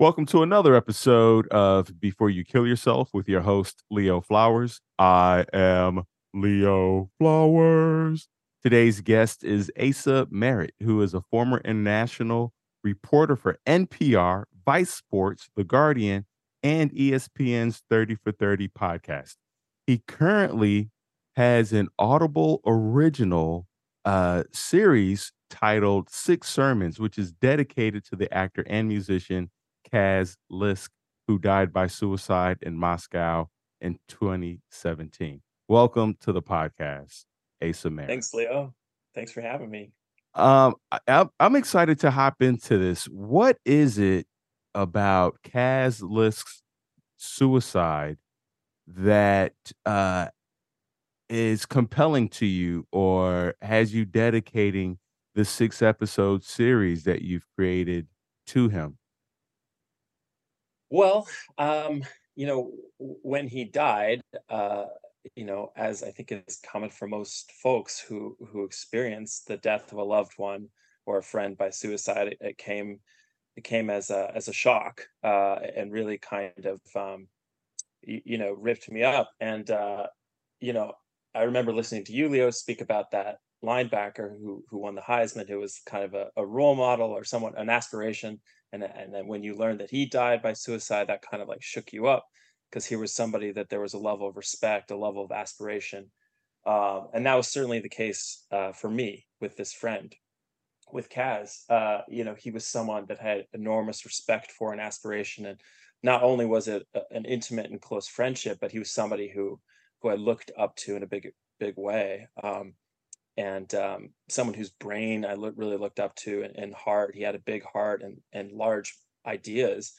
Welcome to another episode of Before You Kill Yourself with your host, Leo Flowers. I am Leo Flowers. Today's guest is Asa Merritt, who is a former international reporter for NPR, Vice Sports, The Guardian, and ESPN's 30 for 30 podcast. He currently has an Audible original uh, series titled Six Sermons, which is dedicated to the actor and musician Caz Liske, who died by suicide in Moscow in 2017. Welcome to the podcast, Asa Merritt. Thanks, Leo. Thanks for having me. Um, I, I'm excited to hop into this. What is it about Caz Liske's suicide that uh, is compelling to you, or has you dedicating the six episode series that you've created to him? Well, um, you know, when he died, uh, you know, as I think is common for most folks who who experience the death of a loved one or a friend by suicide, it, it came it came as a as a shock uh, and really kind of um, you, you know ripped me up. And uh, you know, I remember listening to you, Leo, speak about that linebacker who who won the Heisman, who was kind of a, a role model or someone an aspiration and and then when you learned that he died by suicide that kind of like shook you up because he was somebody that there was a level of respect a level of aspiration uh, and that was certainly the case uh, for me with this friend. With Caz uh, you know he was someone that had enormous respect for an aspiration and not only was it a, an intimate and close friendship but he was somebody who who I looked up to in a big big way um, and um, someone whose brain I lo- really looked up to and, and, heart. He had a big heart and and large ideas,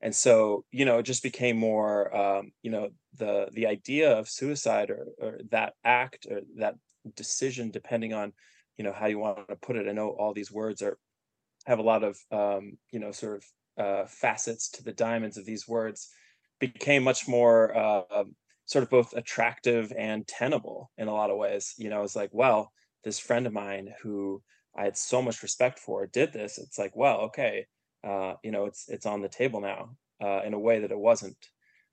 and so you know it just became more um, you know the the idea of suicide or, or that act or that decision, depending on you know how you want to put it. I know all these words are have a lot of um, you know sort of uh, facets to the diamonds of these words. Became much more uh, sort of both attractive and tenable in a lot of ways. You know, it's like, well, this friend of mine who I had so much respect for did this, it's like, well, okay, uh, you know, it's it's on the table now uh, in a way that it wasn't.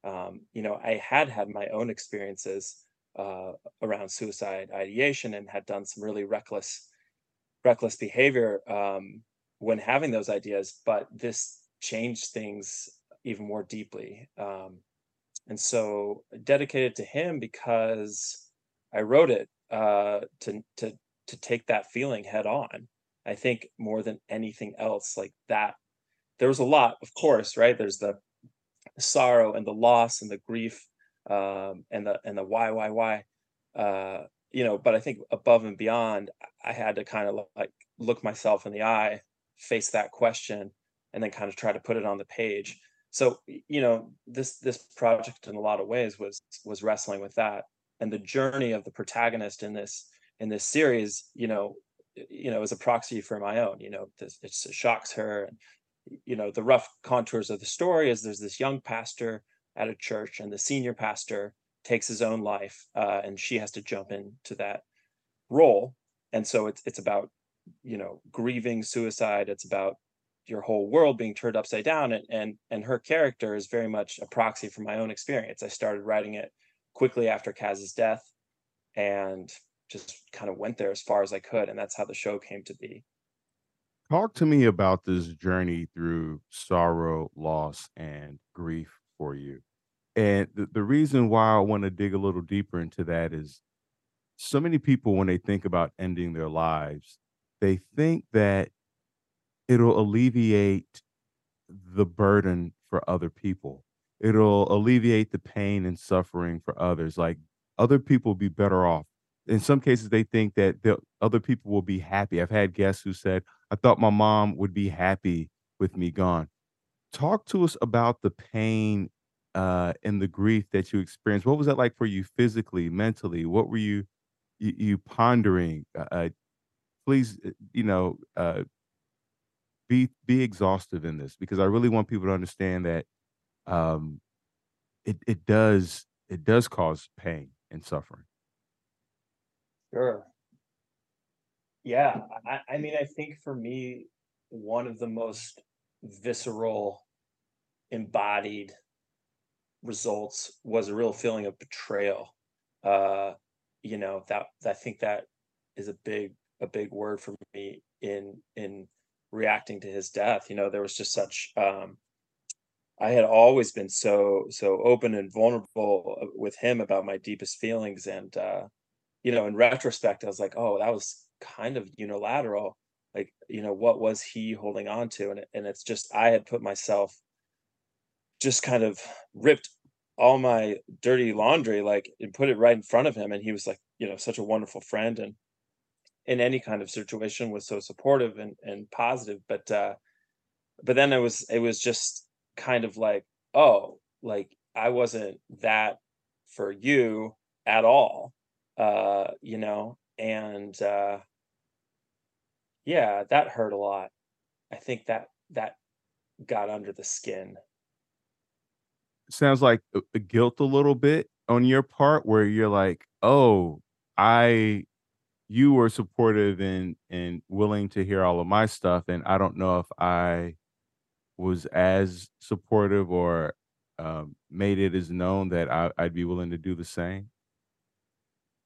Um, you know, I had had my own experiences uh, around suicide ideation and had done some really reckless, reckless behavior um, when having those ideas, but this changed things even more deeply. Um, and so dedicated to him because I wrote it uh, to to to take that feeling head on. I think more than anything else, like that, there was a lot, of course, right? There's the sorrow and the loss and the grief um, and the and the why why why, uh, you know. But I think above and beyond, I had to kind of like look myself in the eye, face that question, and then kind of try to put it on the page. So you know, this this project in a lot of ways was was wrestling with that, and the journey of the protagonist in this in this series, you know, you know, as a proxy for my own, you know, this, it shocks her. And, you know, the rough contours of the story is there's this young pastor at a church and the senior pastor takes his own life uh, and she has to jump into that role. And so it's, it's about, you know, grieving suicide. It's about your whole world being turned upside down and, and, and her character is very much a proxy for my own experience. I started writing it quickly after Caz's death and just kind of went there as far as I could, and that's how the show came to be. Talk to me about this journey through sorrow, loss, and grief for you. And the, the reason why I want to dig a little deeper into that is so many people, when they think about ending their lives, they think that it'll alleviate the burden for other people. It'll alleviate the pain and suffering for others. Like other people will be better off in some cases they think that the other people will be happy. I've had guests who said, "I thought my mom would be happy with me gone." Talk to us about the pain uh, and the grief that you experienced. What was that like for you physically, mentally? What were you you, you pondering? Uh, uh please, uh, you know, uh, be be exhaustive in this because I really want people to understand that um, it it does it does cause pain and suffering. Sure. Yeah, I, I mean, I think for me, one of the most visceral embodied results was a real feeling of betrayal. Uh, you know, that I think that is a big a big word for me in in reacting to his death. You know, there was just such um I had always been so so open and vulnerable uh, with him about my deepest feelings and uh you know, in retrospect I was like, "Oh, that was kind of unilateral." Like, you know, what was he holding on to? And and it's just I had put myself just kind of ripped all my dirty laundry like and put it right in front of him and he was like, you know, such a wonderful friend and in any kind of situation was so supportive and and positive, but uh but then it was it was just kind of like, oh, like I wasn't that for you at all. Uh, you know, and uh yeah, that hurt a lot. I think that that got under the skin. Sounds like guilt a little bit on your part where you're like, "Oh, I you were supportive and and willing to hear all of my stuff and I don't know if I was as supportive or um, made it as known that I, I'd be willing to do the same.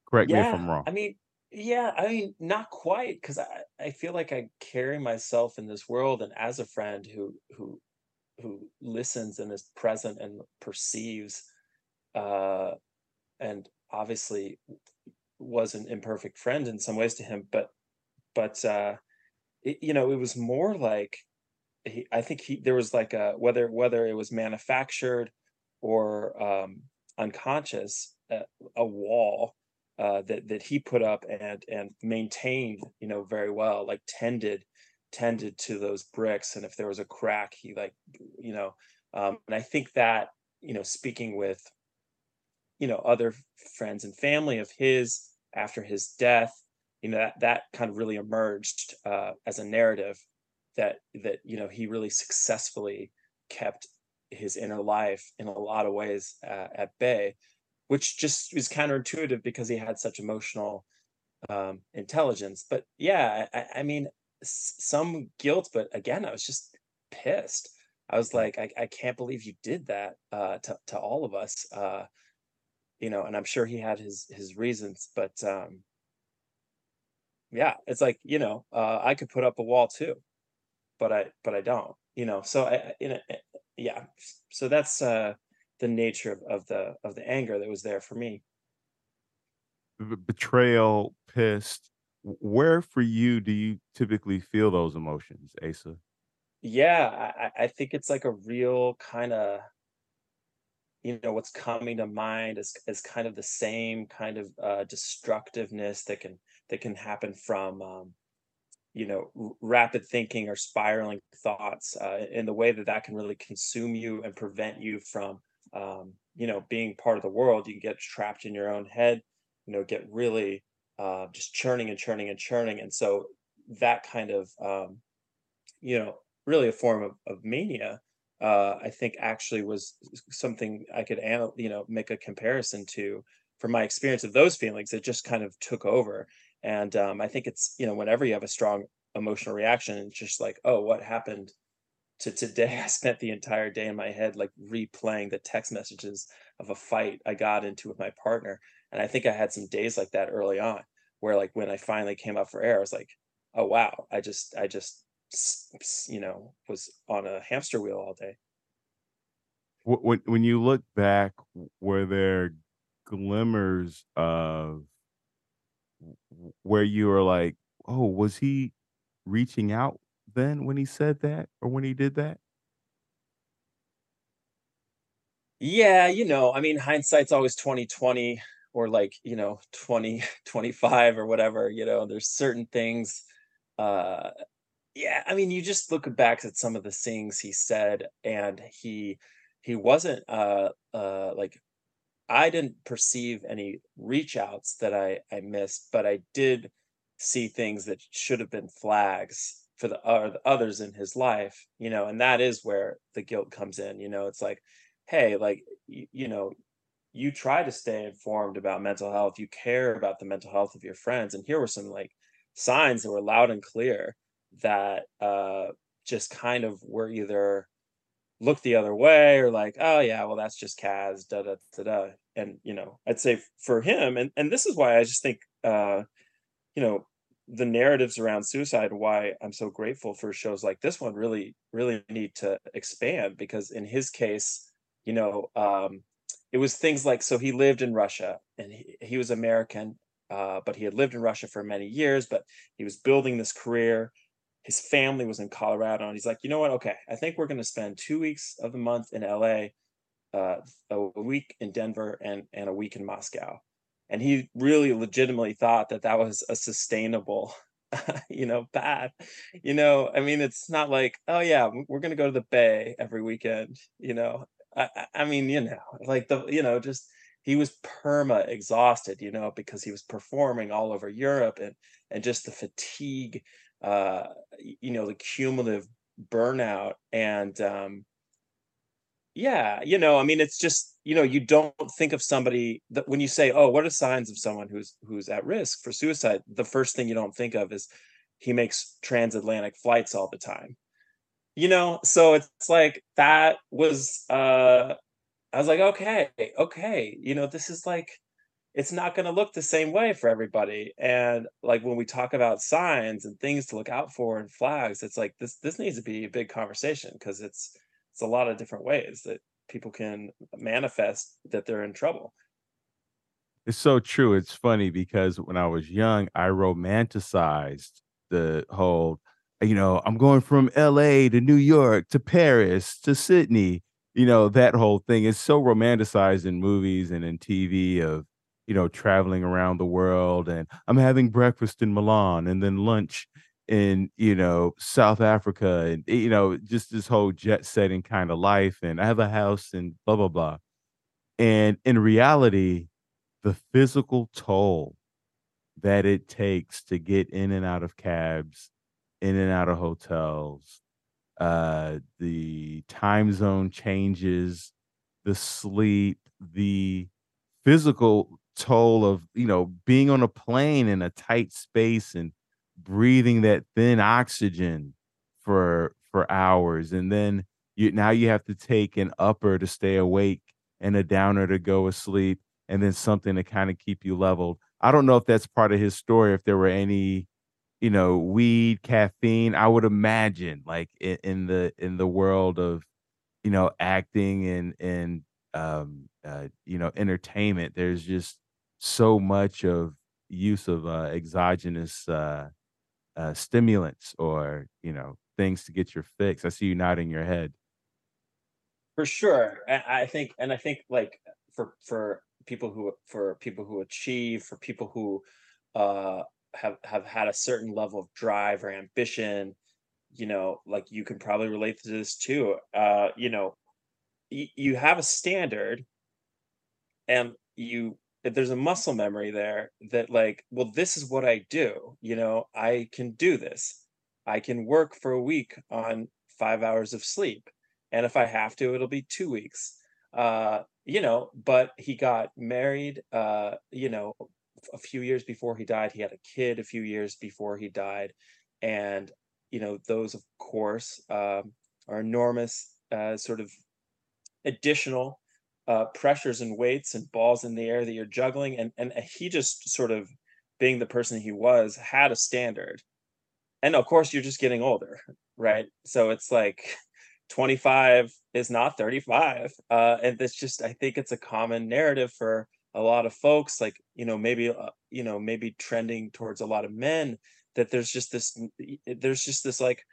Correct me if Yeah, I'm wrong. I mean, yeah, I mean, not quite, 'cause I I feel like I carry myself in this world and as a friend who who who listens and is present and perceives, uh, and obviously was an imperfect friend in some ways to him, but but uh, it, you know, it was more like he, I think he there was like a whether whether it was manufactured or um, unconscious, uh, a wall uh, that that he put up and and maintained, you know, very well, like tended tended to those bricks, and if there was a crack, he like, you know, um, and I think that you know, speaking with you know other friends and family of his after his death, you know that that kind of really emerged uh, as a narrative that that you know he really successfully kept his inner life in a lot of ways uh, at bay which just is counterintuitive because he had such emotional um, intelligence. But yeah, I, I mean, s- some guilt, but again, I was just pissed. I was like, I, I can't believe you did that uh, to to all of us, uh, you know. And I'm sure he had his his reasons, but um, yeah, it's like you know, uh, I could put up a wall too, but I but I don't, you know. So I, I- you know, eh, yeah. So that's uh, the nature of, of the of the anger that was there for me. Betrayal, pissed. Where for you do you typically feel those emotions, Asa? Yeah, I, I think it's like a real kind of you know what's coming to mind is is kind of the same kind of uh, destructiveness that can that can happen from um, you know rapid thinking or spiraling thoughts uh, in the way that that can really consume you and prevent you from um, you know being part of the world. You can get trapped in your own head, you know, get really uh, just churning and churning and churning, and so that kind of um, you know, really a form of, of mania, uh, I think actually was something I could, you know, make a comparison to from my experience of those feelings. It just kind of took over. And um, I think it's, you know, whenever you have a strong emotional reaction, it's just like, oh, what happened to today? I spent the entire day in my head, like replaying the text messages of a fight I got into with my partner. And I think I had some days like that early on, where like when I finally came up for air, I was like, oh wow, I just, I just you know, was on a hamster wheel all day. When when you look back, were there glimmers of where you were like, "Oh, was he reaching out then when he said that or when he did that?" Yeah, you know, I mean, hindsight's always 2020 or like, you know, 2025 or whatever, you know, there's certain things uh yeah, I mean, you just look back at some of the things he said and he he wasn't uh uh like I didn't perceive any reach outs that I I missed, but I did see things that should have been flags for the, uh, the others in his life, you know, and that is where the guilt comes in. You know, it's like, hey, like you, you know, you try to stay informed about mental health, you care about the mental health of your friends, and here were some like signs that were loud and clear that uh just kind of were either look the other way or like, "Oh, yeah, well, that's just Caz, da da da da." And, you know, I'd say for him and and this is why I just think, uh, you know, the narratives around suicide, why I'm so grateful for shows like this one really, really need to expand because in his case, you know, um, it was things like so he lived in Russia and he, he was American, uh, but he had lived in Russia for many years, but he was building this career. His family was in Colorado, and he's like, you know what? Okay, I think we're going to spend two weeks of the month in LA, uh, a week in Denver, and and a week in Moscow. And he really legitimately thought that that was a sustainable, you know, path. You know, I mean, it's not like, oh yeah, we're going to go to the Bay every weekend. You know, I, I mean, you know, like the, you know, just he was perma exhausted, you know, because he was performing all over Europe and and just the fatigue, uh, you know, the cumulative burnout and um yeah, you know, I mean, it's just, you know, you don't think of somebody that when you say, "Oh, what are signs of someone who's who's at risk for suicide?" The first thing you don't think of is he makes transatlantic flights all the time. You know, so it's like that was uh I was like, "Okay, okay, you know, this is like it's not gonna look the same way for everybody." And like when we talk about signs and things to look out for and flags, it's like this this needs to be a big conversation because it's it's a lot of different ways that people can manifest that they're in trouble. It's so true. It's funny because when I was young, I romanticized the whole, you know, I'm going from LA to New York to Paris to Sydney. You know, that whole thing is so romanticized in movies and in TV of, you know, traveling around the world and I'm having breakfast in Milan and then lunch in, you know, South Africa and, you know, just this whole jet setting kind of life. And I have a house and blah, blah, blah. And in reality, the physical toll that it takes to get in and out of cabs, in and out of hotels, uh, the time zone changes, the sleep, the physical toll of, you know, being on a plane in a tight space and breathing that thin oxygen for for hours and then you now you have to take an upper to stay awake and a downer to go asleep and then something to kind of keep you leveled. I don't know if that's part of his story, if there were any, you know, weed, caffeine. I would imagine like in, in the in the world of, you know, acting and and um uh, you know, entertainment, there's just so much of use of uh exogenous uh uh stimulants or, you know, things to get your fix. I see you nodding your head. For sure. I, think and I think like for for people who for people who achieve, for people who uh have have had a certain level of drive or ambition, you know, like you can probably relate to this too. Uh, you know, y- you have a standard and you there's a muscle memory there that like well this is what i do you know i can do this. I can work for a week on five hours of sleep and if i have to it'll be two weeks. Uh you know but he got married uh you know a few years before he died. He had a kid a few years before he died. And you know those of course um are enormous uh sort of additional uh, pressures and weights and balls in the air that you're juggling, and and he just sort of being the person he was had a standard, and of course you're just getting older, right? So it's like 25 is not 35, uh, and it's just I think it's a common narrative for a lot of folks, like you know maybe uh, you know maybe trending towards a lot of men that there's just this there's just this like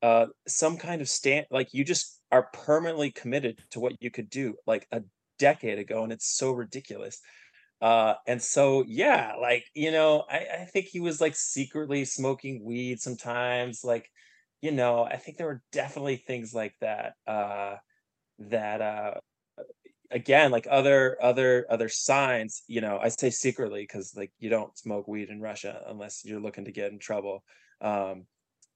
uh some kind of stand like you just are permanently committed to what you could do like a decade ago and it's so ridiculous. Uh and so yeah like you know i i think he was like secretly smoking weed sometimes like you know i think there were definitely things like that uh that uh again like other other other signs you know i say secretly because like you don't smoke weed in russia unless you're looking to get in trouble um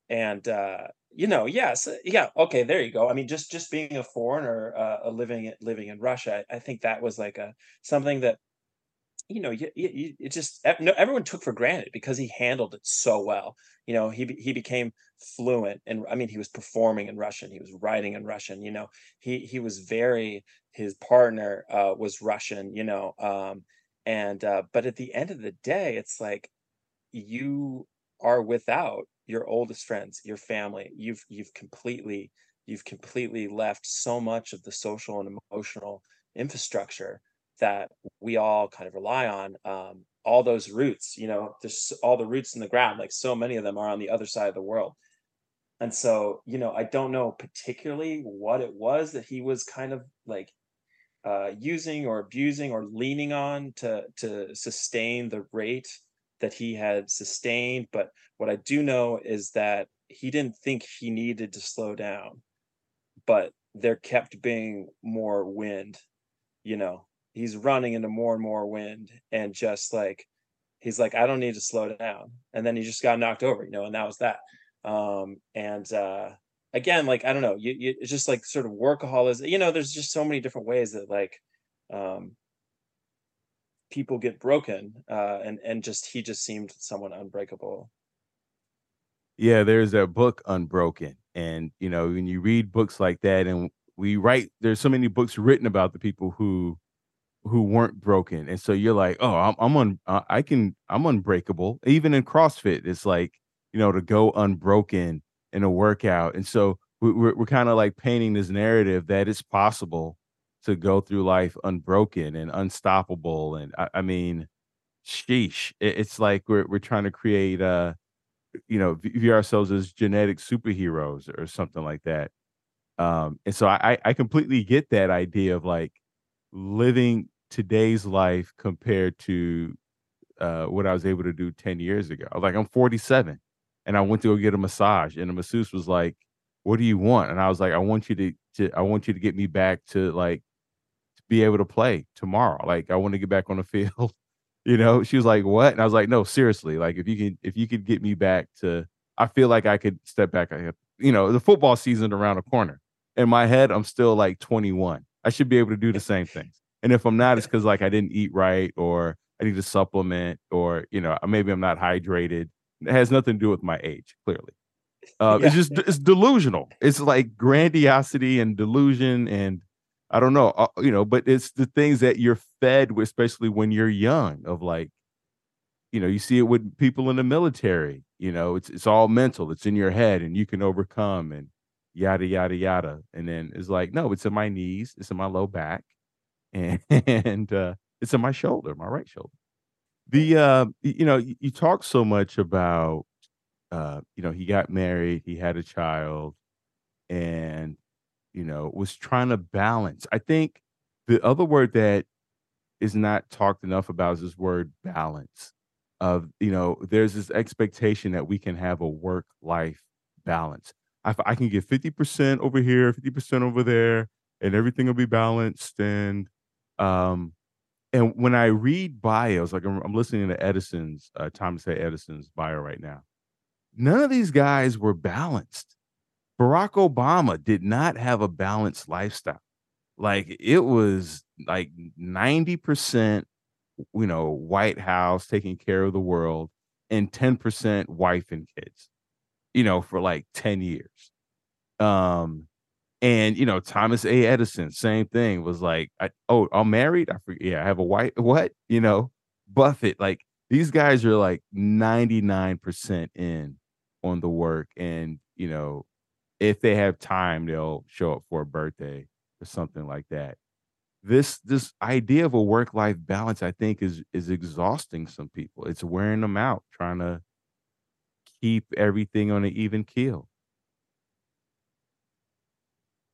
and, uh, you know, yes, yeah, okay, there you go. I mean, just just being a foreigner, uh, living living in Russia, I I think that was like a something that you know, you, you, it just no, everyone took for granted because he handled it so well. You know, he he became fluent, and I mean, he was performing in Russian, he was writing in Russian. You know, he he was very. His partner uh, was Russian. You know, um, and uh, but at the end of the day, it's like you are without your oldest friends, your family. You've you've completely you've completely left so much of the social and emotional infrastructure that we all kind of rely on. Um, all those roots, you know, there's all the roots in the ground, like so many of them are on the other side of the world. And so, you know, I don't know particularly what it was that he was kind of like uh, using or abusing or leaning on to to sustain the rate that he had sustained. But what I do know is that he didn't think he needed to slow down, but there kept being more wind. You know, he's running into more and more wind, and just like he's like, I don't need to slow down, and then he just got knocked over. You know, and that was that. Um, and uh, again, like I don't know, you, you it's just like sort of workaholism. You know, there's just so many different ways that like um people get broken uh and and just he just seemed someone unbreakable Yeah, there's that book Unbroken, and, you know, when you read books like that and we write there's so many books written about the people who who weren't broken, and so you're like, "Oh, I'm I'm un I can I'm unbreakable." Even in CrossFit, it's like, you know, to go unbroken in a workout, and so we're we're kinda, like, painting this narrative that it's possible to go through life unbroken and unstoppable, and I I mean, sheesh, it it's like we're we're trying to create, uh you know, view ourselves as genetic superheroes or something like that. Um, and so I I completely get that idea of, like, living today's life compared to, uh, what I was able to do 10 years ago. Like, I'm 47, and I went to go get a massage, and the masseuse was like, "What do you want?" And I was like, "I want you to to I want you to get me back to, like, be able to play tomorrow. Like, I wanna get back on the field." You know? She was like, "What?" And I was like, "No, seriously, like, if you can if you could get me back to I feel like I could step back I have" you know, the football season around the corner. In my head, I'm still, like, 21. I should be able to do the same things. And if I'm not, it's because like, I didn't eat right or I need to supplement or, you know, maybe I'm not hydrated. It has nothing to do with my age, clearly. Uh, it's just it's delusional. It's like grandiosity and delusion and I don't know, uh, you know, but it's the things that you're fed with, especially when you're young, of like, you know, you see it with people in the military, you know, it's it's all mental, it's in your head and you can overcome and yada yada yada. And then it's like, no, it's in my knees, it's in my low back, and, and uh, it's in my shoulder, my right shoulder. The uh, you know, you, you talk so much about uh, you know, he got married, he had a child, and you know, was trying to balance. I think the other word that is not talked enough about is this word balance. Of you know, there's this expectation that we can have a work life balance. I can get 50% over here, 50% over there, and everything will be balanced. And um, and when I read bios, like I'm, I'm listening to Edison's uh, Thomas A. Edison's bio right now. None of these guys were balanced. Barack Obama did not have a balanced lifestyle. Like it was like 90%, you know, White House taking care of the world and 10% wife and kids, you know, for like 10 years. Um, and you know, Thomas A. Edison, same thing, was like, I, oh, I'm married. I forget. Yeah, I have a wife. What? You know, Buffett, like these guys are like 99% in on the work. And, you know, if they have time, they'll show up for a birthday or something like that. This this idea of a work-life balance, I think, is is exhausting some people. It's wearing them out trying to keep everything on an even keel.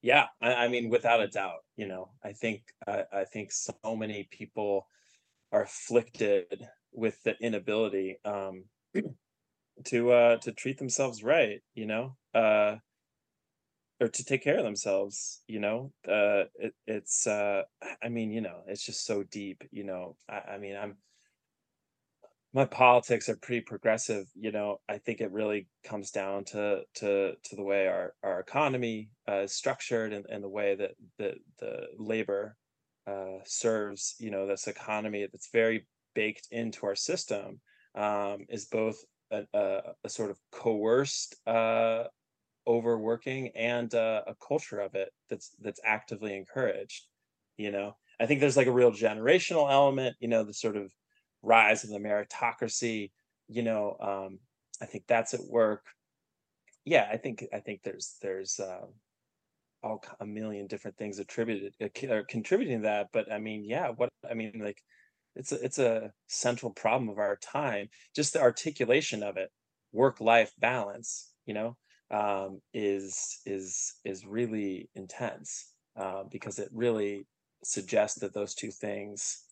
yeah I, I mean without a doubt you know i think I, I think so many people are afflicted with the inability um to uh to treat themselves right you know uh or to take care of themselves you know? Uh it, it's uh i mean you know it's just so deep you know? I, I mean i'm my politics are pretty progressive you know? I think it really comes down to to to the way our our economy uh, is structured and, and the way that the the labor uh serves you know this economy that's very baked into our system um, is both a, a, a, sort of coerced uh, overworking and uh, a culture of it that's that's actively encouraged. You know, I think there's like a real generational element. You know, the sort of rise of the meritocracy. You know, um, I think that's at work. Yeah, I think I think there's there's uh, all a million different things attributed uh, contributing to that. But I mean, yeah, what I mean, like it's a, it's a central problem of our time. Just the articulation of it, work life balance. You know, um, is is is really intense uh, because it really suggests that those two things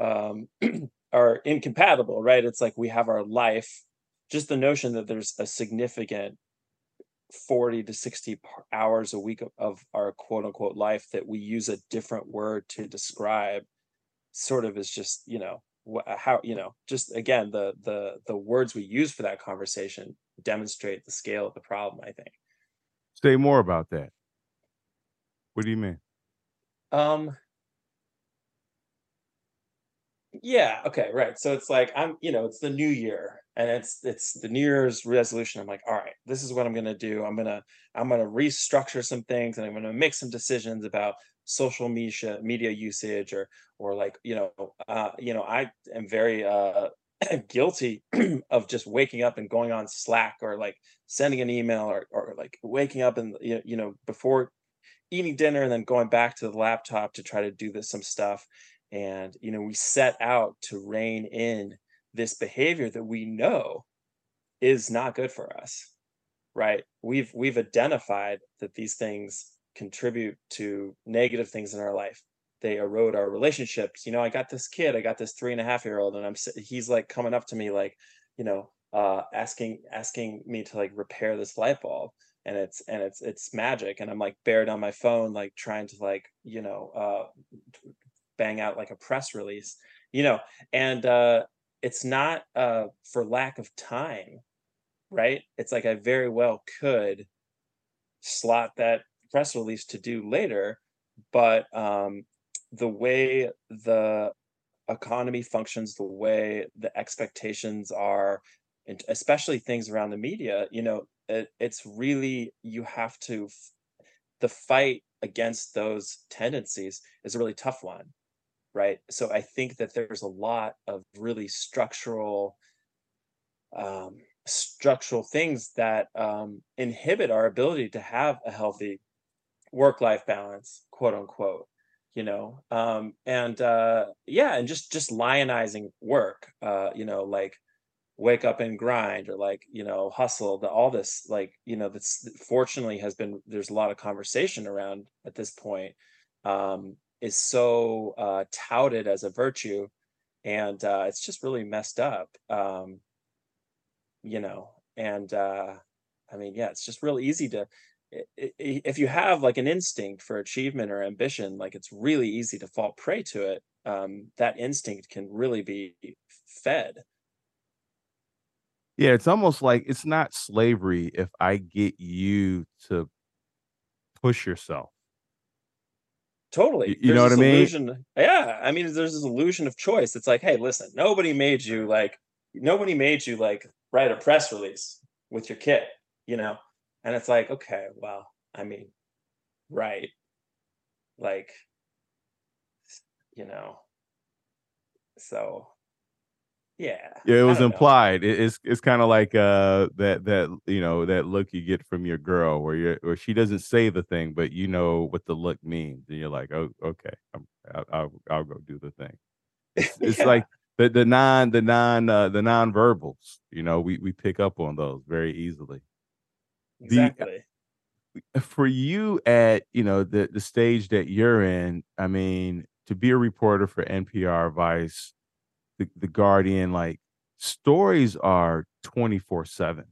um, are incompatible, right? It's like we have our life, just the notion that there's a significant 40 to 60 hours a week of, our quote unquote life that we use a different word to describe sort of is just you know how you know just again the the the words we use for that conversation demonstrate the scale of the problem i think. Say more about that. What do you mean? Um yeah okay right. So it's like i'm you know it's the new year and it's it's the new year's resolution. I'm like all right this is what i'm going to do. I'm going to i'm going to restructure some things and i'm going to make some decisions about social media media usage or or like you know uh you know i am very uh guilty of just waking up and going on slack or like sending an email or or like waking up and you know before eating dinner and then going back to the laptop to try to do this some stuff. And you know we set out to rein in this behavior that we know is not good for us right? We've we've identified that these things contribute to negative things in our life they erode our relationships. You know i got this kid i got this three and a half year old and i'm he's like coming up to me like you know uh asking asking me to like repair this light bulb and it's and it's it's magic and i'm like buried on my phone like trying to like you know uh bang out like a press release you know and uh it's not uh for lack of time right? It's like i very well could slot that press release to do later but um the way the economy functions the way the expectations are and especially things around the media you know it, it's really you have to the fight against those tendencies is a really tough one right? So i think that there's a lot of really structural um, structural things that um, inhibit our ability to have a healthy work life balance quote unquote you know um and uh yeah and just just lionizing work uh you know like wake up and grind or like you know hustle the all this like you know that's fortunately has been there's a lot of conversation around at this point um is so uh touted as a virtue and uh it's just really messed up um you know and uh i mean yeah it's just real easy to if you have like an instinct for achievement or ambition, like it's really easy to fall prey to it. Um, that instinct can really be fed. Yeah, it's almost like it's not slavery if I get you to push yourself. Totally. You, you know what I mean? Illusion, yeah. I mean, there's this illusion of choice. It's like, hey, listen, nobody made you like, nobody made you like write a press release with your kid, you know? And it's like, okay, well, I mean, right. Like, you know, so yeah. Yeah, it was implied. It, it's it's kind of like uh that that you know that look you get from your girl where you where she doesn't say the thing, but you know what the look means, and you're like, oh, okay, I'm, I'll, I'll, I'll go do the thing. It's, it's yeah. like the the non the non uh, the non verbals. You know, we we pick up on those very easily. Uh, exactly. The, for you at you know the the stage that you're in, I mean, to be a reporter for NPR, Vice, the, the Guardian, like stories are 24 7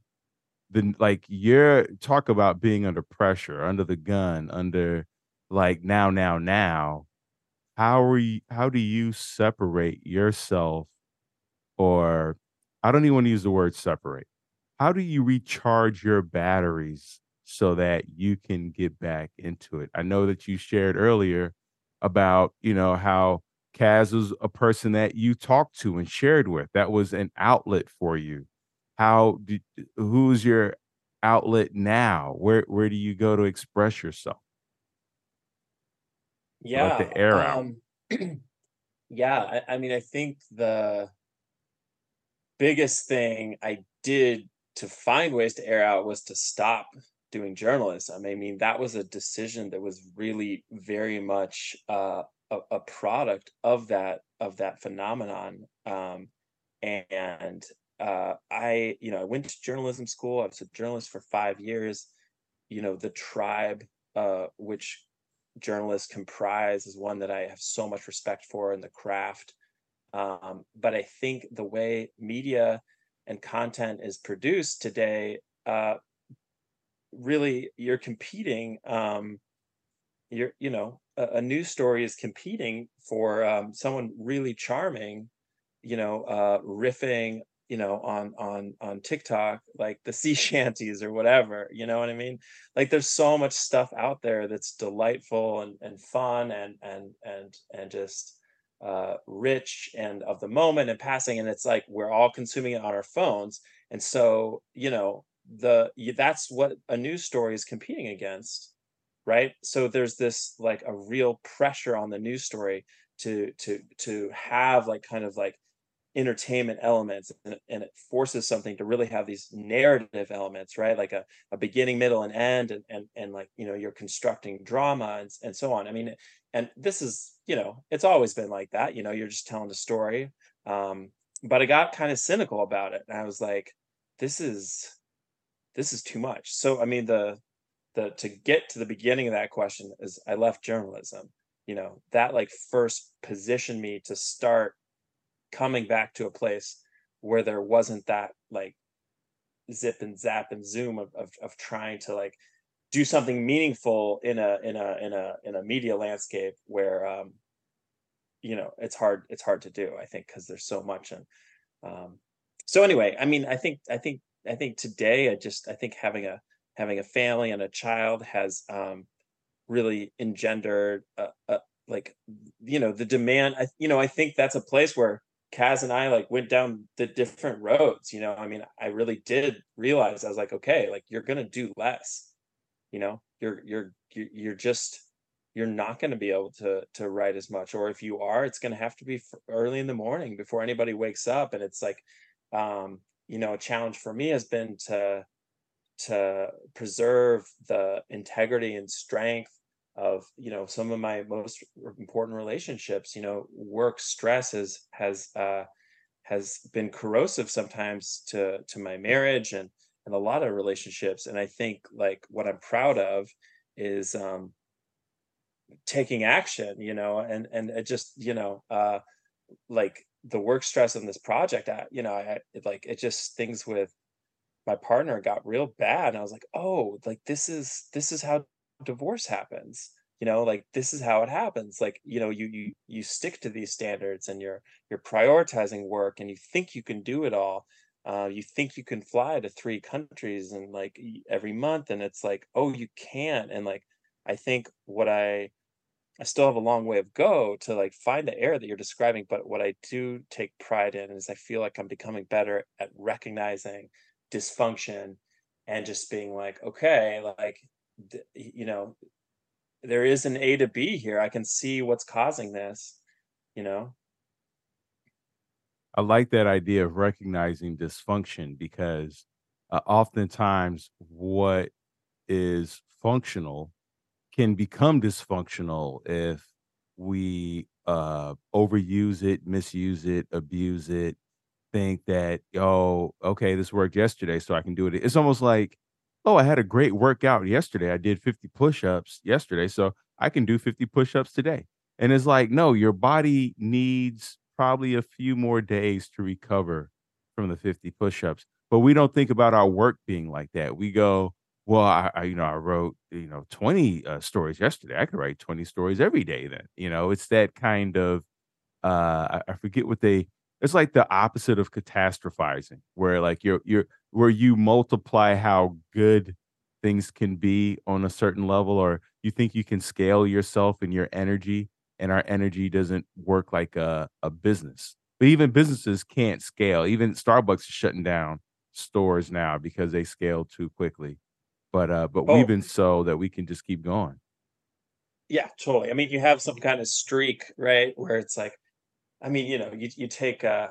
then like you're talk about being under pressure under the gun under like now now now how are you how do you separate yourself or i don't even want to use the word separate how do you recharge your batteries so that you can get back into it? I know that you shared earlier about, you know, how Caz was a person that you talked to and shared with. That was an outlet for you. How did, who's your outlet now? Where where do you go to express yourself? Let Yeah, the air out. um, yeah, I, I mean, I think the biggest thing I did to find ways to air out was to stop doing journalism. I mean, that was a decision that was really very much uh, a, a product of that of that phenomenon. Um, and uh, I, you know, I went to journalism school. I was a journalist for five years. You know, the tribe, uh, which journalists comprise, is one that I have so much respect for in the craft um, but I think the way media and content is produced today, uh, really you're competing. Um, you're, you know, a, a news story is competing for um, someone really charming, you know, uh, riffing, you know, on on on TikTok, like the sea shanties or whatever. You know what I mean? Like there's so much stuff out there that's delightful and and fun and and and and just uh, rich and of the moment and passing and it's like we're all consuming it on our phones. And so you know the that's what a news story is competing against right? So there's this like a real pressure on the news story to to to have like kind of like entertainment elements and, and it forces something to really have these narrative elements right? Like a, a beginning middle and end and, and and like you know you're constructing drama and, and so on. I mean and this is you know it's always been like that you know you're just telling a story um but i got kind of cynical about it and i was like this is this is too much. So i mean the the to get to the beginning of that question is i left journalism you know? That like first positioned me to start coming back to a place where there wasn't that like zip and zap and zoom of of, of trying to like do something meaningful in a in a in a in a media landscape where um you know it's hard it's hard to do i think because there's so much and um so anyway i mean i think i think i think today i just i think having a having a family and a child has um really engendered a, a like you know the demand i you know i think that's a place where Caz and I like went down the different roads, you know. I mean, I really did realize I was like, okay, like you're gonna do less, you know. You're you're you're just you're not to be able to to write as much, or if you are, it's to have to be early in the morning before anybody wakes up. And it's like, um, you know, a challenge for me has been to to preserve the integrity and strength of you know some of my most important relationships you know work stress has has uh has been corrosive sometimes to to my marriage and and a lot of relationships. And i think like what i'm proud of is um taking action you know and and it just you know uh like the work stress in this project I, you know i it, like it just things with my partner got real bad. And i was like oh like this is this is how divorce happens you know like this is how it happens like you know you you you stick to these standards and you're you're prioritizing work and you think you can do it all uh, you think you can fly to three countries and like every month and it's like oh you can't and like i think what i i still have a long way of go to like find the air that you're describing but what i do take pride in is i feel like i'm becoming better at recognizing dysfunction and just being like okay like you know there is an A to B here. I can see what's causing this, you know? I like that idea of recognizing dysfunction because uh, oftentimes what is functional can become dysfunctional if we uh, overuse it, misuse it, abuse it, think that, oh, okay, this worked yesterday, so I can do it. It's almost like, oh, I had a great workout yesterday. I did 50 push ups yesterday, so I can do 50 push ups today. And it's like, no, your body needs probably a few more days to recover from the 50 push ups. But we don't think about our work being like that. We go, well, I, I you know, I wrote, you know, 20 uh, stories yesterday. I could write 20 stories every day then. You know, it's that kind of uh I, I forget what they it's like the opposite of catastrophizing where like you're you're where you multiply how good things can be on a certain level or you think you can scale yourself and your energy and our energy doesn't work like a, a business. But even businesses can't scale. Even Starbucks is shutting down stores now because they scale too quickly. But uh, but we've Oh, been so that we can just keep going. yeah, totally. I mean, you have some kind of streak, right? Where it's like, I mean, you know, you you take uh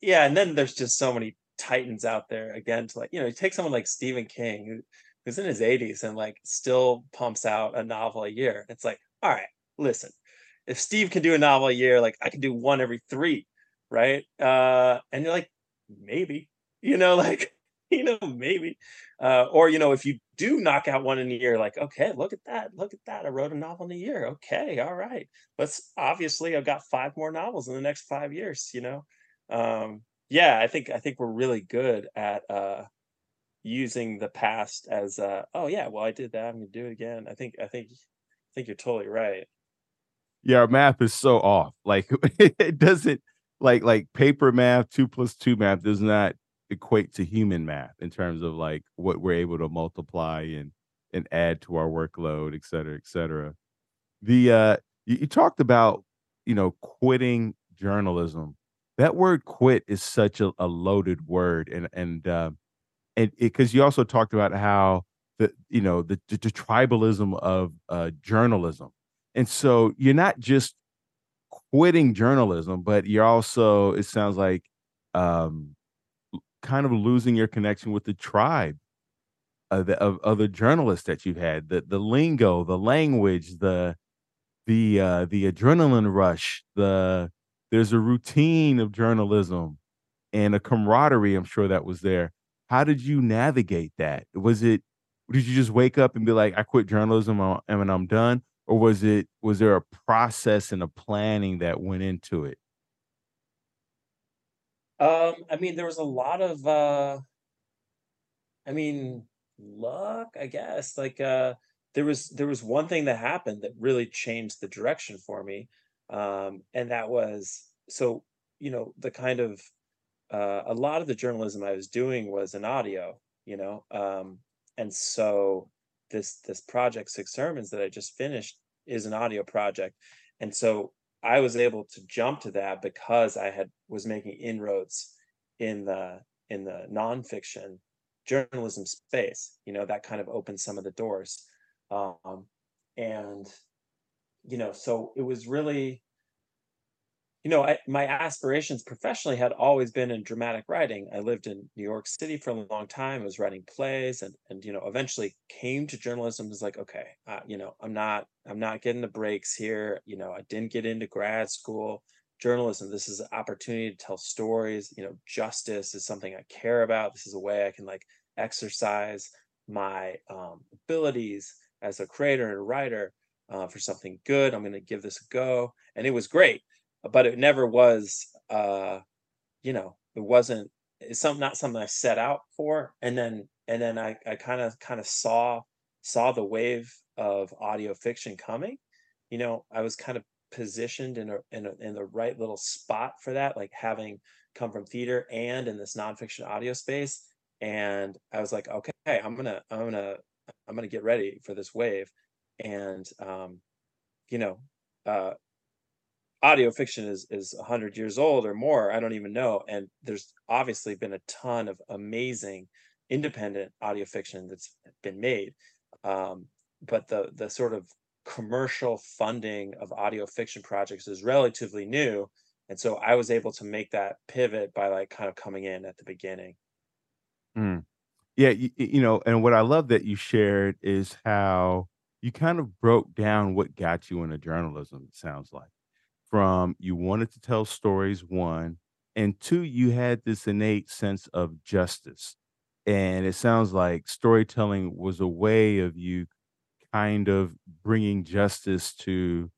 yeah, and then there's just so many titans out there again to like, you know, you take someone like Stephen King who who's in his 80s and like still pumps out a novel a year. It's like, all right, listen, if Steve can do a novel a year, like I can do one every three, right? Uh, and you're like, maybe, you know, like, you know, maybe. Uh, or, you know, if you do knock out one in a year, like, okay, look at that, look at that. I wrote a novel in a year. Okay, all right. Let's obviously I've got five more novels in the next five years, you know. Um, yeah, I think I think we're really good at uh using the past as uh oh yeah, well I did that, I'm gonna do it again. I think I think I think you're totally right. Yeah, our math is so off. Like it doesn't like like paper math, two plus two math does not equate to human math in terms of like what we're able to multiply and and add to our workload, et cetera, et cetera. The uh you, you talked about, you know, quitting journalism. That word quit is such a, a loaded word and and uh and because you also talked about how the you know the, the, the tribalism of uh journalism. And so you're not just quitting journalism, but you're also, it sounds like, um, kind of losing your connection with the tribe of the of other journalists that you've had, the the lingo, the language, the the uh, the adrenaline rush, the there's a routine of journalism and a camaraderie. I'm sure that was there. How did you navigate that? Was it did you just wake up and be like, I quit journalism uh, and I'm done, or was it was there a process and a planning that went into it? Um, I mean, there was a lot of uh I mean, luck, I guess. Like uh there was there was one thing that happened that really changed the direction for me. Um, and that was so, you know, the kind of uh, a lot of the journalism I was doing was in audio, you know, um, and so this this project Six Sermons that I just finished is an audio project, and so I was able to jump to that because I had was making inroads in the in the nonfiction journalism space. You know, that kind of opened some of the doors, um, and you know, so it was really you know, I, my aspirations professionally had always been in dramatic writing. I lived in New York City for a long time. I was writing plays, and and you know, eventually came to journalism. Was like, okay, uh, you know, I'm not I'm not getting the breaks here. You know, I didn't get into grad school. Journalism. This is an opportunity to tell stories. You know, justice is something I care about. This is a way I can like exercise my um, abilities as a creator and a writer uh, for something good. I'm going to give this a go, and it was great but it never was uh you know it wasn't it's some not something i set out for. And then and then i i kind of kind of saw saw the wave of audio fiction coming. You know i was kind of positioned in a in a in the right little spot for that like having come from theater and in this nonfiction audio space. And i was like okay i'm gonna i'm gonna i'm gonna get ready for this wave. And um you know uh audio fiction is is 100 years old or more i don't even know and there's obviously been a ton of amazing independent audio fiction that's been made um, but the the sort of commercial funding of audio fiction projects is relatively new and so i was able to make that pivot by like kind of coming in at the beginning Mm. Yeah, you, you know, and what I love that you shared is how you kind of broke down what got you into journalism. It sounds like from you wanted to tell stories, one, and two, you had this innate sense of justice. And it sounds like storytelling was a way of you kind of bringing justice to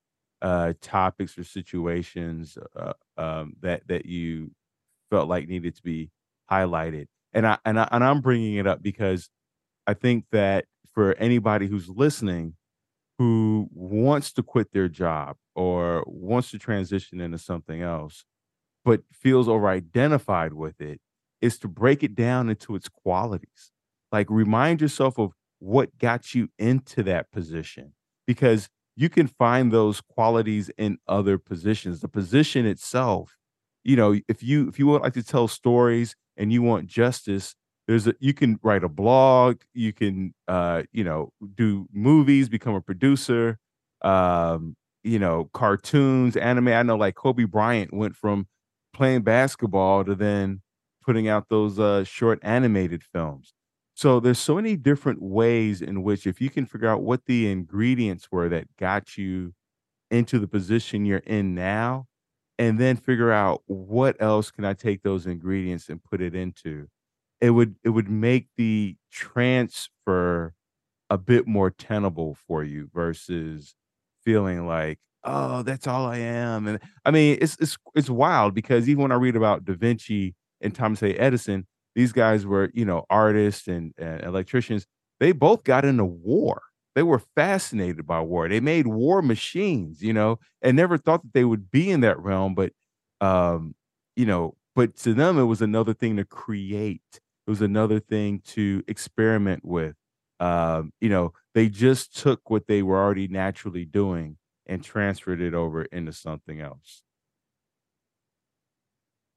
uh, topics or situations uh, um, that that you felt like needed to be highlighted. And I and I and I'm bringing it up because I think that for anybody who's listening who wants to quit their job or wants to transition into something else, but feels over identified with it, is to break it down into its qualities. Like remind yourself of what got you into that position because you can find those qualities in other positions. The position itself, you know, if you if you would like to tell stories and you want justice, there's a you can write a blog, you can uh, you know, do movies, become a producer, um, you know, cartoons, anime. I know like Kobe Bryant went from playing basketball to then putting out those uh short animated films. So there's so many different ways in which if you can figure out what the ingredients were that got you into the position you're in now, and then figure out what else can I take those ingredients and put it into, it would it would make the transfer a bit more tenable for you versus feeling like, "Oh, that's all I am." And I mean, it's it's it's wild because even when I read about Da Vinci and Thomas A. Edison, these guys were, you know, artists and, and electricians. They both got into war. They were fascinated by war. They made war machines, you know, and never thought that they would be in that realm. But, um, you know, but to them, it was another thing to create. It was another thing to experiment with. Um, you know, they just took what they were already naturally doing and transferred it over into something else.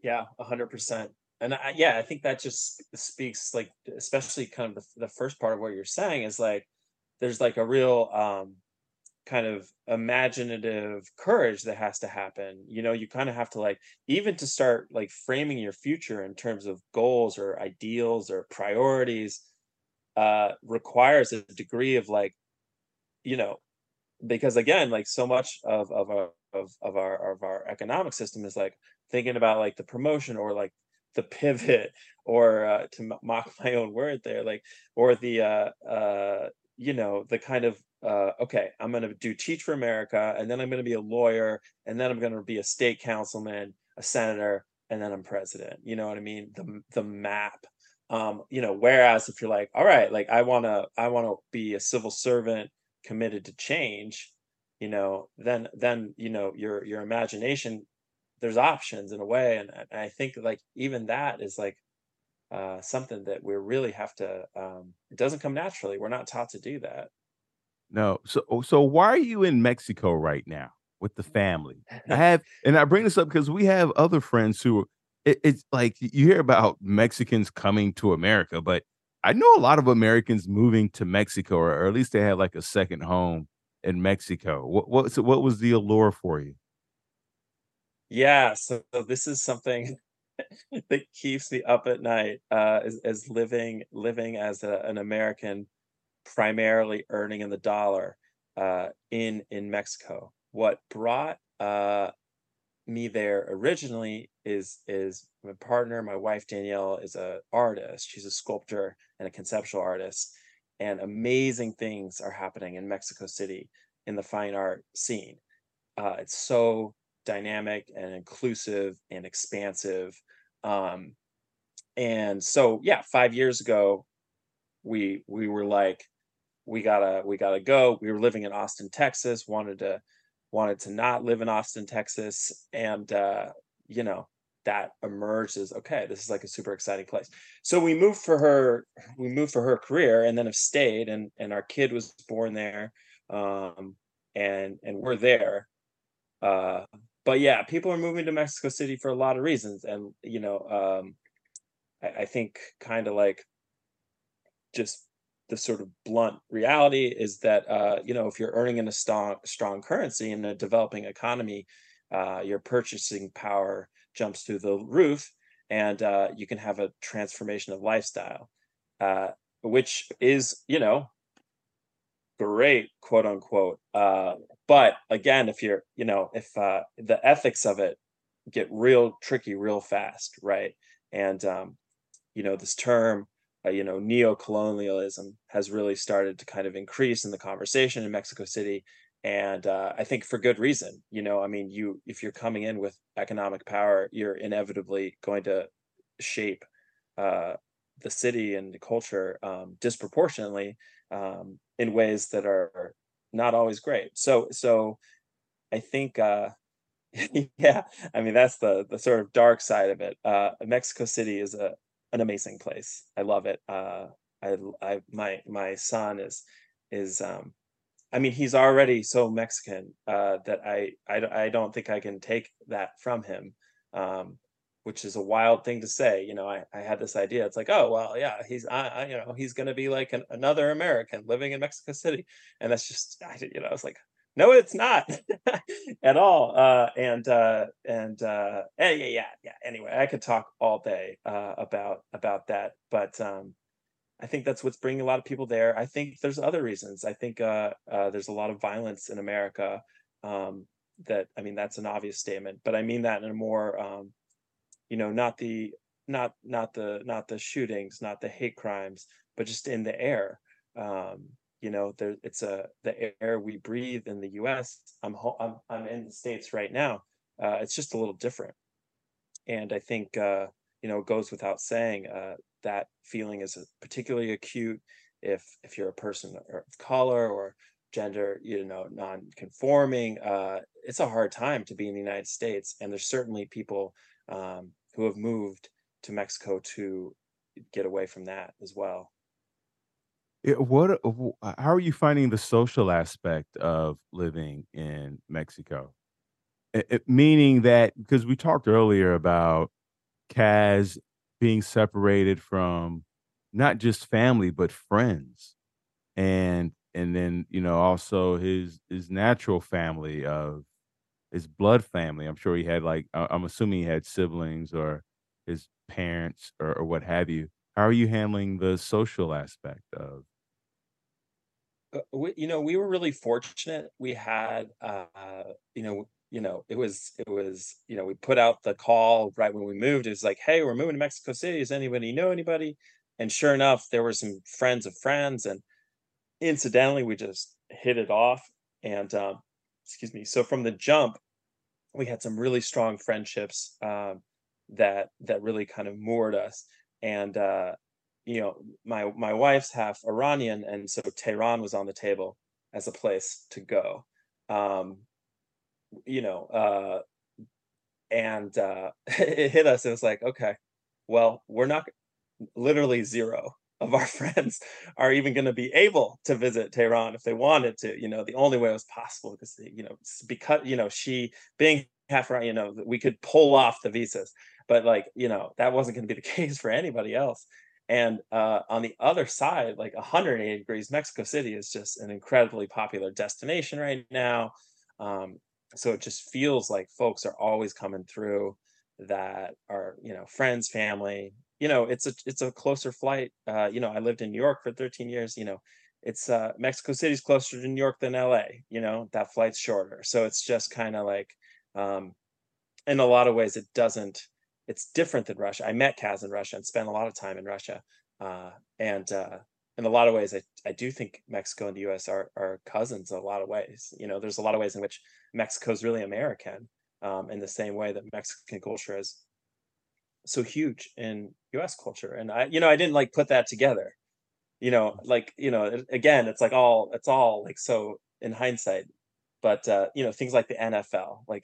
Yeah, a 100%. And I, yeah, I think that just speaks like, especially kind of the, the first part of what you're saying is like, there's like a real um, kind of imaginative courage that has to happen. You know, you kind of have to like, even to start like framing your future in terms of goals or ideals or priorities, uh, requires a degree of like, you know, because again, like so much of of our of, of our of our economic system is like thinking about like the promotion or like the pivot or uh, to mock my own word there like or the uh uh you know the kind of uh okay i'm going to do teach for america and then i'm going to be a lawyer and then i'm going to be a state councilman a senator and then i'm president. You know what i mean? The the map. Um you know whereas if you're like all right like i want to i want to be a civil servant committed to change you know then then you know your your imagination there's options in a way. And, and i think like even that is like uh something that we really have to um it doesn't come naturally. We're not taught to do that No. So oh, so why are you in Mexico right now with the family? I have and I bring this up because we have other friends who it, it's like you hear about Mexicans coming to America, but I know a lot of Americans moving to Mexico, or, or at least they had like a second home in Mexico. What what what was the allure for you? yeah so, so this is something that keeps me up at night uh is, is living living as a, an american primarily earning in the dollar uh in in mexico what brought uh me there originally is is my partner, my wife Danielle is a artist. She's a sculptor and a conceptual artist, and amazing things are happening in Mexico City in the fine art scene. Uh, it's so dynamic and inclusive and expansive. Um, and so yeah, five years ago, we we were like, we gotta we gotta go. We were living in Austin, Texas, wanted to wanted to not live in Austin, Texas, and uh, you know, that emerged as okay, this is like a super exciting place. So we moved for her, we moved for her career and then have stayed and and our kid was born there. Um and and we're there. Uh but yeah, people are moving to Mexico City for a lot of reasons. And you know, um I, I think kind of like just the sort of blunt reality is that uh, you know if you're earning in a strong strong currency in a developing economy, uh, your purchasing power jumps through the roof, and uh, you can have a transformation of lifestyle, uh, which is you know great quote unquote. Uh, but again, if you're you know if uh, the ethics of it get real tricky real fast, right? And um, you know this term uh, you know, neo-colonialism has really started to kind of increase in the conversation in Mexico City, and uh, I think for good reason. You know, I mean, you if you're coming in with economic power, you're inevitably going to shape uh, the city and the culture um, disproportionately um, in ways that are not always great. So, so I think. Uh, yeah, I mean that's the the sort of dark side of it. Uh, Mexico City is a an amazing place. I love it. Uh, I I my my son is is um, I mean, he's already so Mexican uh, that I, I I don't think I can take that from him, um, which is a wild thing to say. You know, I, I had this idea. It's like, oh well, yeah, he's I, I you know he's going to be like an, another American living in Mexico City, and that's just I, you know I was like, no, it's not at all. Uh, and uh, and uh, yeah, yeah, yeah. Anyway, I could talk all day uh, about about that, but um, I think that's what's bringing a lot of people there. I think there's other reasons. I think uh, uh, there's a lot of violence in America. Um, that I mean, that's an obvious statement, but I mean that in a more, um, you know, not the not not the not the shootings, not the hate crimes, but just in the air. You know there it's a the air we breathe in the US I'm ho- I'm, I'm in the states right now uh, it's just a little different. And I think uh, you know it goes without saying uh, that feeling is particularly acute if if you're a person of color or gender you know non-conforming uh, it's a hard time to be in the United States. And there's certainly people um, who have moved to Mexico to get away from that as well What uh, uh, how are you finding the social aspect of living in Mexico? Eh eh, meaning that because we talked earlier about Caz being separated from not just family, but friends, and and then, you know, also his his natural family of his blood family. I'm sure he had, like I'm assuming he had siblings or his parents or or what have you. How are you handling the social aspect of we, you know, we were really fortunate. We had, uh, you know, you know, it was, it was, you know, we put out the call right when we moved. It was like, hey, we're moving to Mexico City. Does anybody know anybody? And sure enough, there were some friends of friends, and incidentally, we just hit it off. And um, excuse me. So from the jump, we had some really strong friendships um, that that really kind of moored us. And uh, you know, my my wife's half Iranian, and so Tehran was on the table as a place to go. Um, you know, uh, and uh, it hit us. It was like, okay, well, we're not literally zero of our friends are even going to be able to visit Tehran if they wanted to. You know, the only way it was possible because you know because you know she being half right, you know, we could pull off the visas, but like you know that wasn't going to be the case for anybody else. And uh, on the other side, like 180 degrees, Mexico City is just an incredibly popular destination right now. Um, so it just feels like folks are always coming through that are, you know, friends, family. You know, it's a it's a closer flight. Uh, you know, I lived in New York for 13 years. You know, it's uh, Mexico City's closer to New York than LA. You know, that flight's shorter. So it's just kind of like, um, in a lot of ways, it doesn't it's different than Russia. I met Caz in Russia and spent a lot of time in Russia. Uh, and uh, in a lot of ways, I, I do think Mexico and the US are, are cousins in a lot of ways. You know, there's a lot of ways in which Mexico is really American um, in the same way that Mexican culture is so huge in US culture. And I, you know, I didn't like put that together, you know, like, you know, again, it's like all, it's all like so in hindsight, but, uh, you know, things like the NFL, like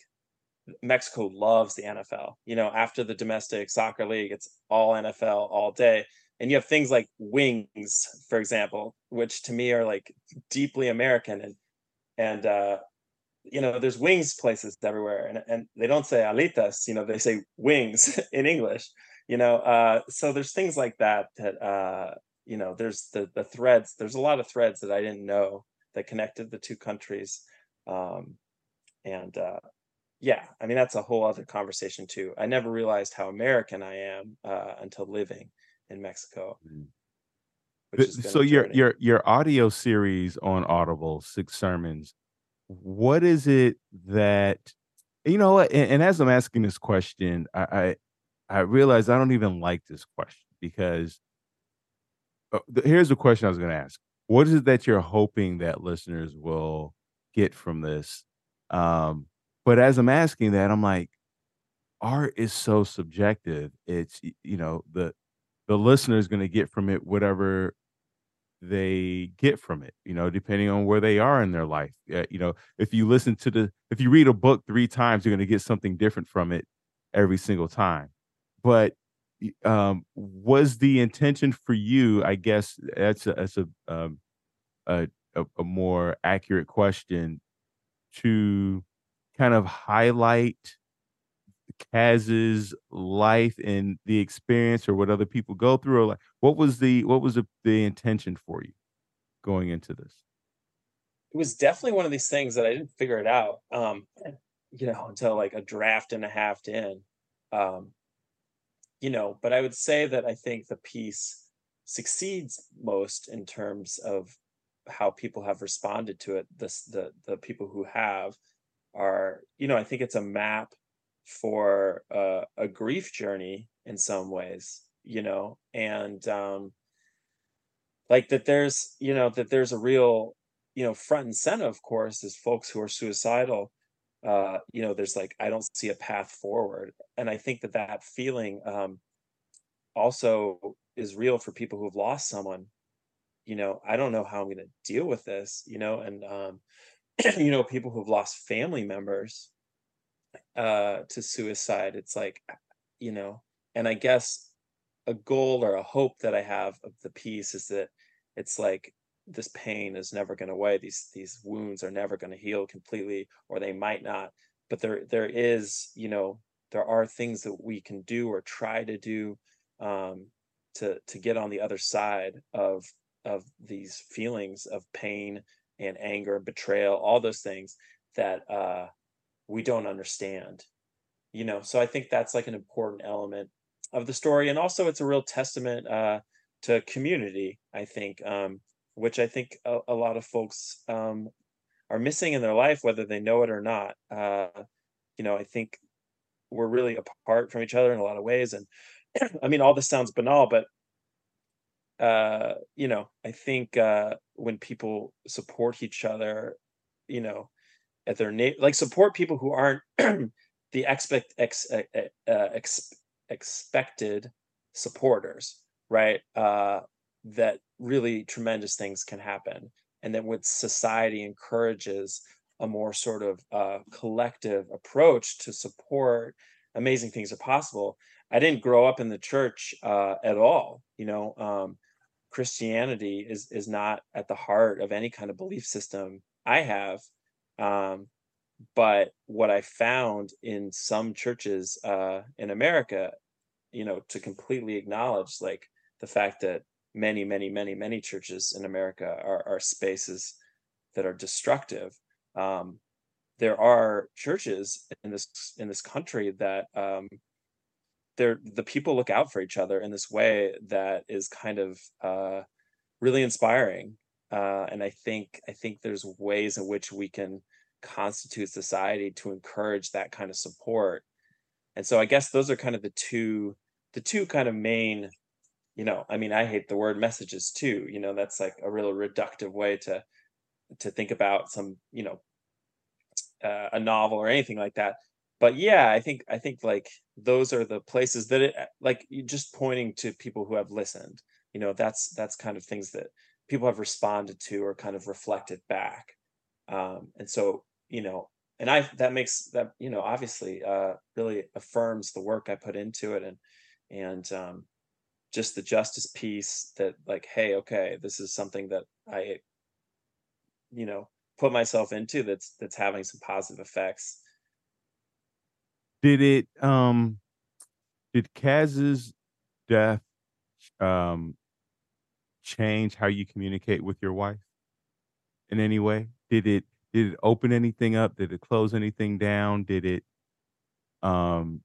Mexico loves the NFL. You know, after the domestic soccer league, it's all NFL all day. And you have things like wings, for example, which to me are like deeply American and and uh you know, there's wings places everywhere and and they don't say alitas, you know, they say wings in English, you know. Uh so there's things like that that uh you know, there's the the threads, there's a lot of threads that I didn't know that connected the two countries. Um and uh yeah, I mean, that's a whole other conversation too. I never realized how American I am uh, until living in Mexico, has been so your your your audio series on Audible, 6 sermons, what is it that you know what, and and as I'm asking this question, I I I realize I don't even like this question because uh, here's the question I was gonna ask. What is it that you're hoping that listeners will get from this? Um, but as I'm asking that, I'm like, art is so subjective. It's, you know, the the listener is gonna get from it whatever they get from it, you know, depending on where they are in their life. You know, if you listen to the if you read a book 3 times, you're gonna get something different from it every single time. But, um, was the intention for you, I guess that's a that's a, um, a a, a more accurate question to kind of highlight Caz's life and the experience or what other people go through or like what was the what was the, the intention for you going into this? It was definitely one of these things that I didn't figure it out. Um, you know, until like a draft and a half in. Um, you know, but I would say that I think the piece succeeds most in terms of how people have responded to it. This the the people who have are, you know, I think it's a map for uh, a grief journey in some ways, you know, and um, like that there's, you know, that there's a real, you know, front and center, of course, is folks who are suicidal. Uh, you know, there's like, I don't see a path forward. And I think that that feeling um, also is real for people who've lost someone. You know, I don't know how I'm going to deal with this, you know, and, um, you know, people who've lost family members uh, to suicide. It's like, you know, and I guess a goal or a hope that I have of the piece is that it's like this pain is never going away. These these wounds are never going to heal completely, or they might not. But there there is, you know, there are things that we can do or try to do um, to to get on the other side of of these feelings of pain and anger, and betrayal, all those things that uh, we don't understand you know? So i think that's like an important element of the story and also it's a real testament uh to community i think um which i think a, a lot of folks um are missing in their life whether they know it or not. Uh you know i think we're really apart from each other in a lot of ways and i mean all this sounds banal but uh you know i think uh when people support each other you know at their na- like support people who aren't the expect ex, uh, ex, expected supporters right? Uh that really tremendous things can happen. And then when society encourages a more sort of uh, collective approach to support amazing things are possible. I didn't grow up in the church uh, at all you know um, christianity is is not at the heart of any kind of belief system i have um, but what I found in some churches uh, in America, you know, to completely acknowledge like the fact that many, many, many, many churches in America are, are spaces that are destructive. Um, there are churches in this in this country that um, they're the people look out for each other in this way that is kind of uh, really inspiring. Uh, and I think I think there's ways in which we can constitute society to encourage that kind of support and so i guess those are kind of the two the two kind of main you know i mean i hate the word messages too you know that's like a real reductive way to to think about some you know uh, a novel or anything like that but yeah i think i think like those are the places that it like just pointing to people who have listened you know that's that's kind of things that people have responded to or kind of reflected back. Um, and so you know and i that makes that you know obviously uh really affirms the work i put into it and and um just the justice piece that like hey okay this is something that i you know put myself into that's that's having some positive effects did it um did caz's death um change how you communicate with your wife in any way did it did it open anything up? Did it close anything down? Did it um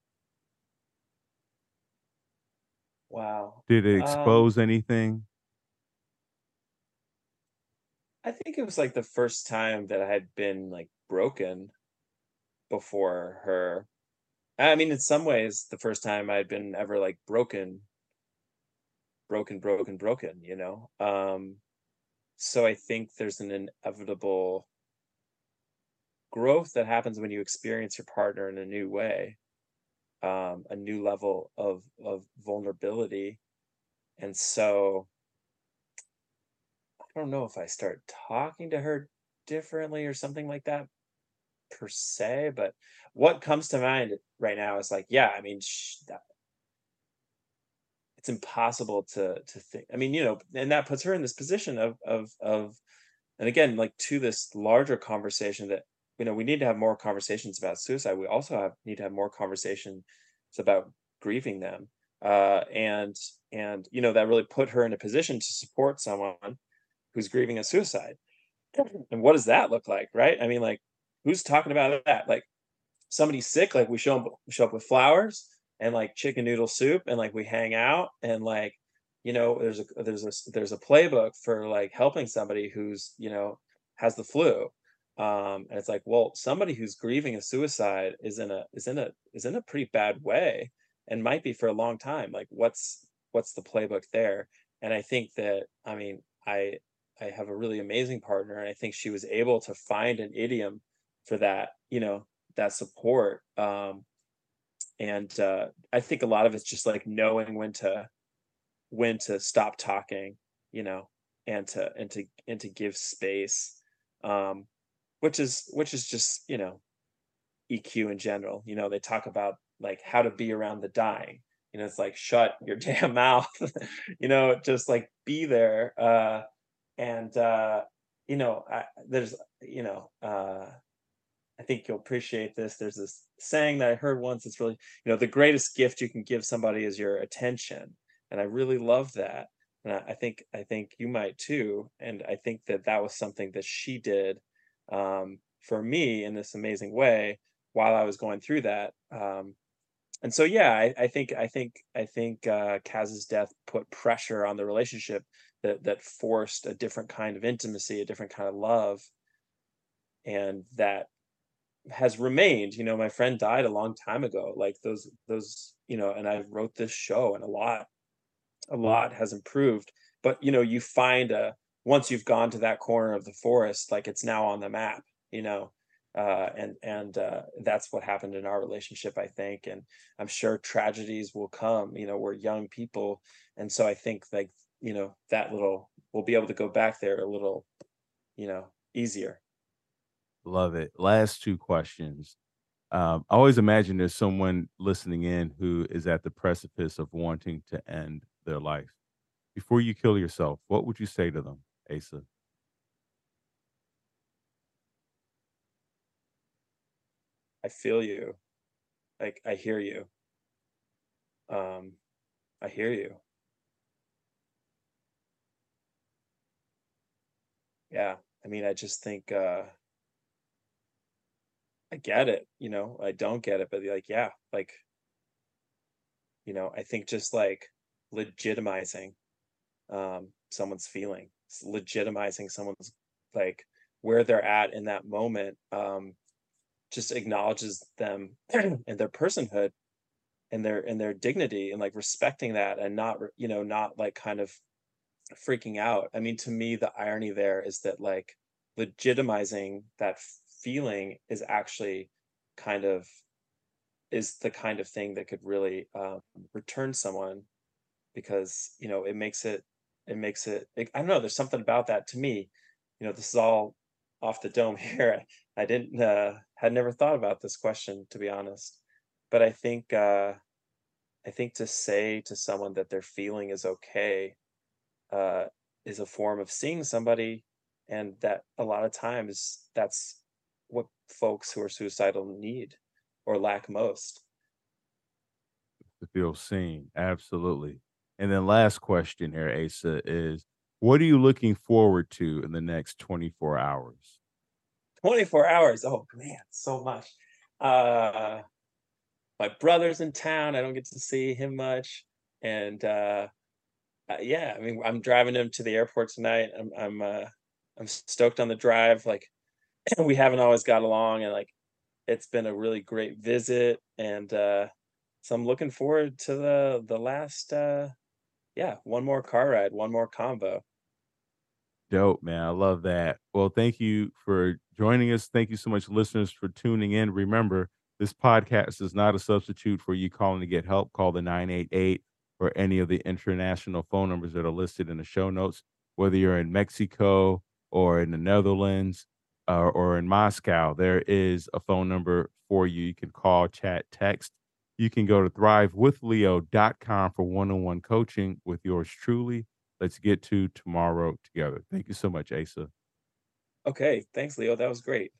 wow did it um expose anything? i think it was like the first time that i had been like broken before her i mean in some ways the first time i'd been ever like broken broken broken broken you know um so i think there's an inevitable growth that happens when you experience your partner in a new way, um, a new level of of vulnerability. And so I don't know if I start talking to her differently or something like that per se, but what comes to mind right now is like, yeah, I mean, sh- that, it's impossible to to think. I mean, you know, and that puts her in this position of of of and again, like to this larger conversation that you know we need to have more conversations about suicide. We also have need to have more conversations about grieving them, uh, and and you know that really put her in a position to support someone who's grieving a suicide. And what does that look like, right? I mean, like, who's talking about that? Like, somebody's sick, like we show up, we show up with flowers and like chicken noodle soup, and like we hang out, and like, you know, there's a there's a there's a playbook for like helping somebody who's you know has the flu, um, and it's like, well, somebody who's grieving a suicide is in a is in a is in a pretty bad way, and might be for a long time. Like, what's what's the playbook there? And I think that I mean, I I have a really amazing partner, and I think she was able to find an idiom for that, you know, that support. Um, and uh, I think a lot of it's just like knowing when to when to stop talking, you know, and to and to and to give space, um, which is which is just you know EQ in general. You know, they talk about like how to be around the dying. You know, it's like shut your damn mouth. you know, just like be there. Uh, and uh, you know, I, there's you know, uh, I think you'll appreciate this. There's this saying that I heard once. It's really, you know, the greatest gift you can give somebody is your attention, and I really love that. And I, I think I think you might too. And I think that that was something that she did um, for me in this amazing way while I was going through that. Um, and so, yeah, I, I think I think I think uh, Caz's death put pressure on the relationship that that forced a different kind of intimacy, a different kind of love, and that has remained. You know, my friend died a long time ago. Like those those you know, and I wrote this show, and a lot a lot has improved. But you know, you find a once you've gone to that corner of the forest, like it's now on the map. You know, uh, and and uh, that's what happened in our relationship, I think. And I'm sure tragedies will come. You know, we're young people, and so I think like you know that little we'll be able to go back there a little you know easier Love it. Last two questions. Um, I always imagine there's someone listening in who is at the precipice of wanting to end their life. Before you kill yourself, what would you say to them, Asa? i feel you like i hear you um i hear you yeah i mean i just think uh i get it you know i don't get it but like yeah like you know i think just like legitimizing um someone's feeling legitimizing someone's like where they're at in that moment um just acknowledges them and their personhood and their and their dignity and like respecting that and not you know not like kind of freaking out. I mean to me the irony there is that like legitimizing that feeling is actually kind of is the kind of thing that could really um, return someone because you know it makes it it makes it, it i don't know there's something about that to me. You know this is all off the dome here. I didn't uh had never thought about this question to be honest. But i think uh i think to say to someone that their feeling is okay uh is a form of seeing somebody and that a lot of times that's what folks who are suicidal need or lack most To feel seen. Absolutely. And then last question here, Asa, is what are you looking forward to in the next 24 hours? 24 hours oh man so much uh my brother's in town i don't get to see him much and uh uh, yeah, I mean, I'm driving him to the airport tonight. I'm I'm uh I'm stoked on the drive. Like we haven't always got along and like it's been a really great visit and uh so I'm looking forward to the the last uh yeah, one more car ride, one more combo. Dope, man. I love that. Well, thank you for joining us. Thank you so much, listeners, for tuning in. Remember, this podcast is not a substitute for you calling to get help. Call the 988 or any of the international phone numbers that are listed in the show notes, whether you're in Mexico or in the Netherlands uh, or in Moscow, there is a phone number for you. You can call, chat, text. You can go to thrivewithleo.com for one on one coaching with yours truly. Let's get to tomorrow together. Thank you so much, Asa. Okay, thanks, Leo. That was great.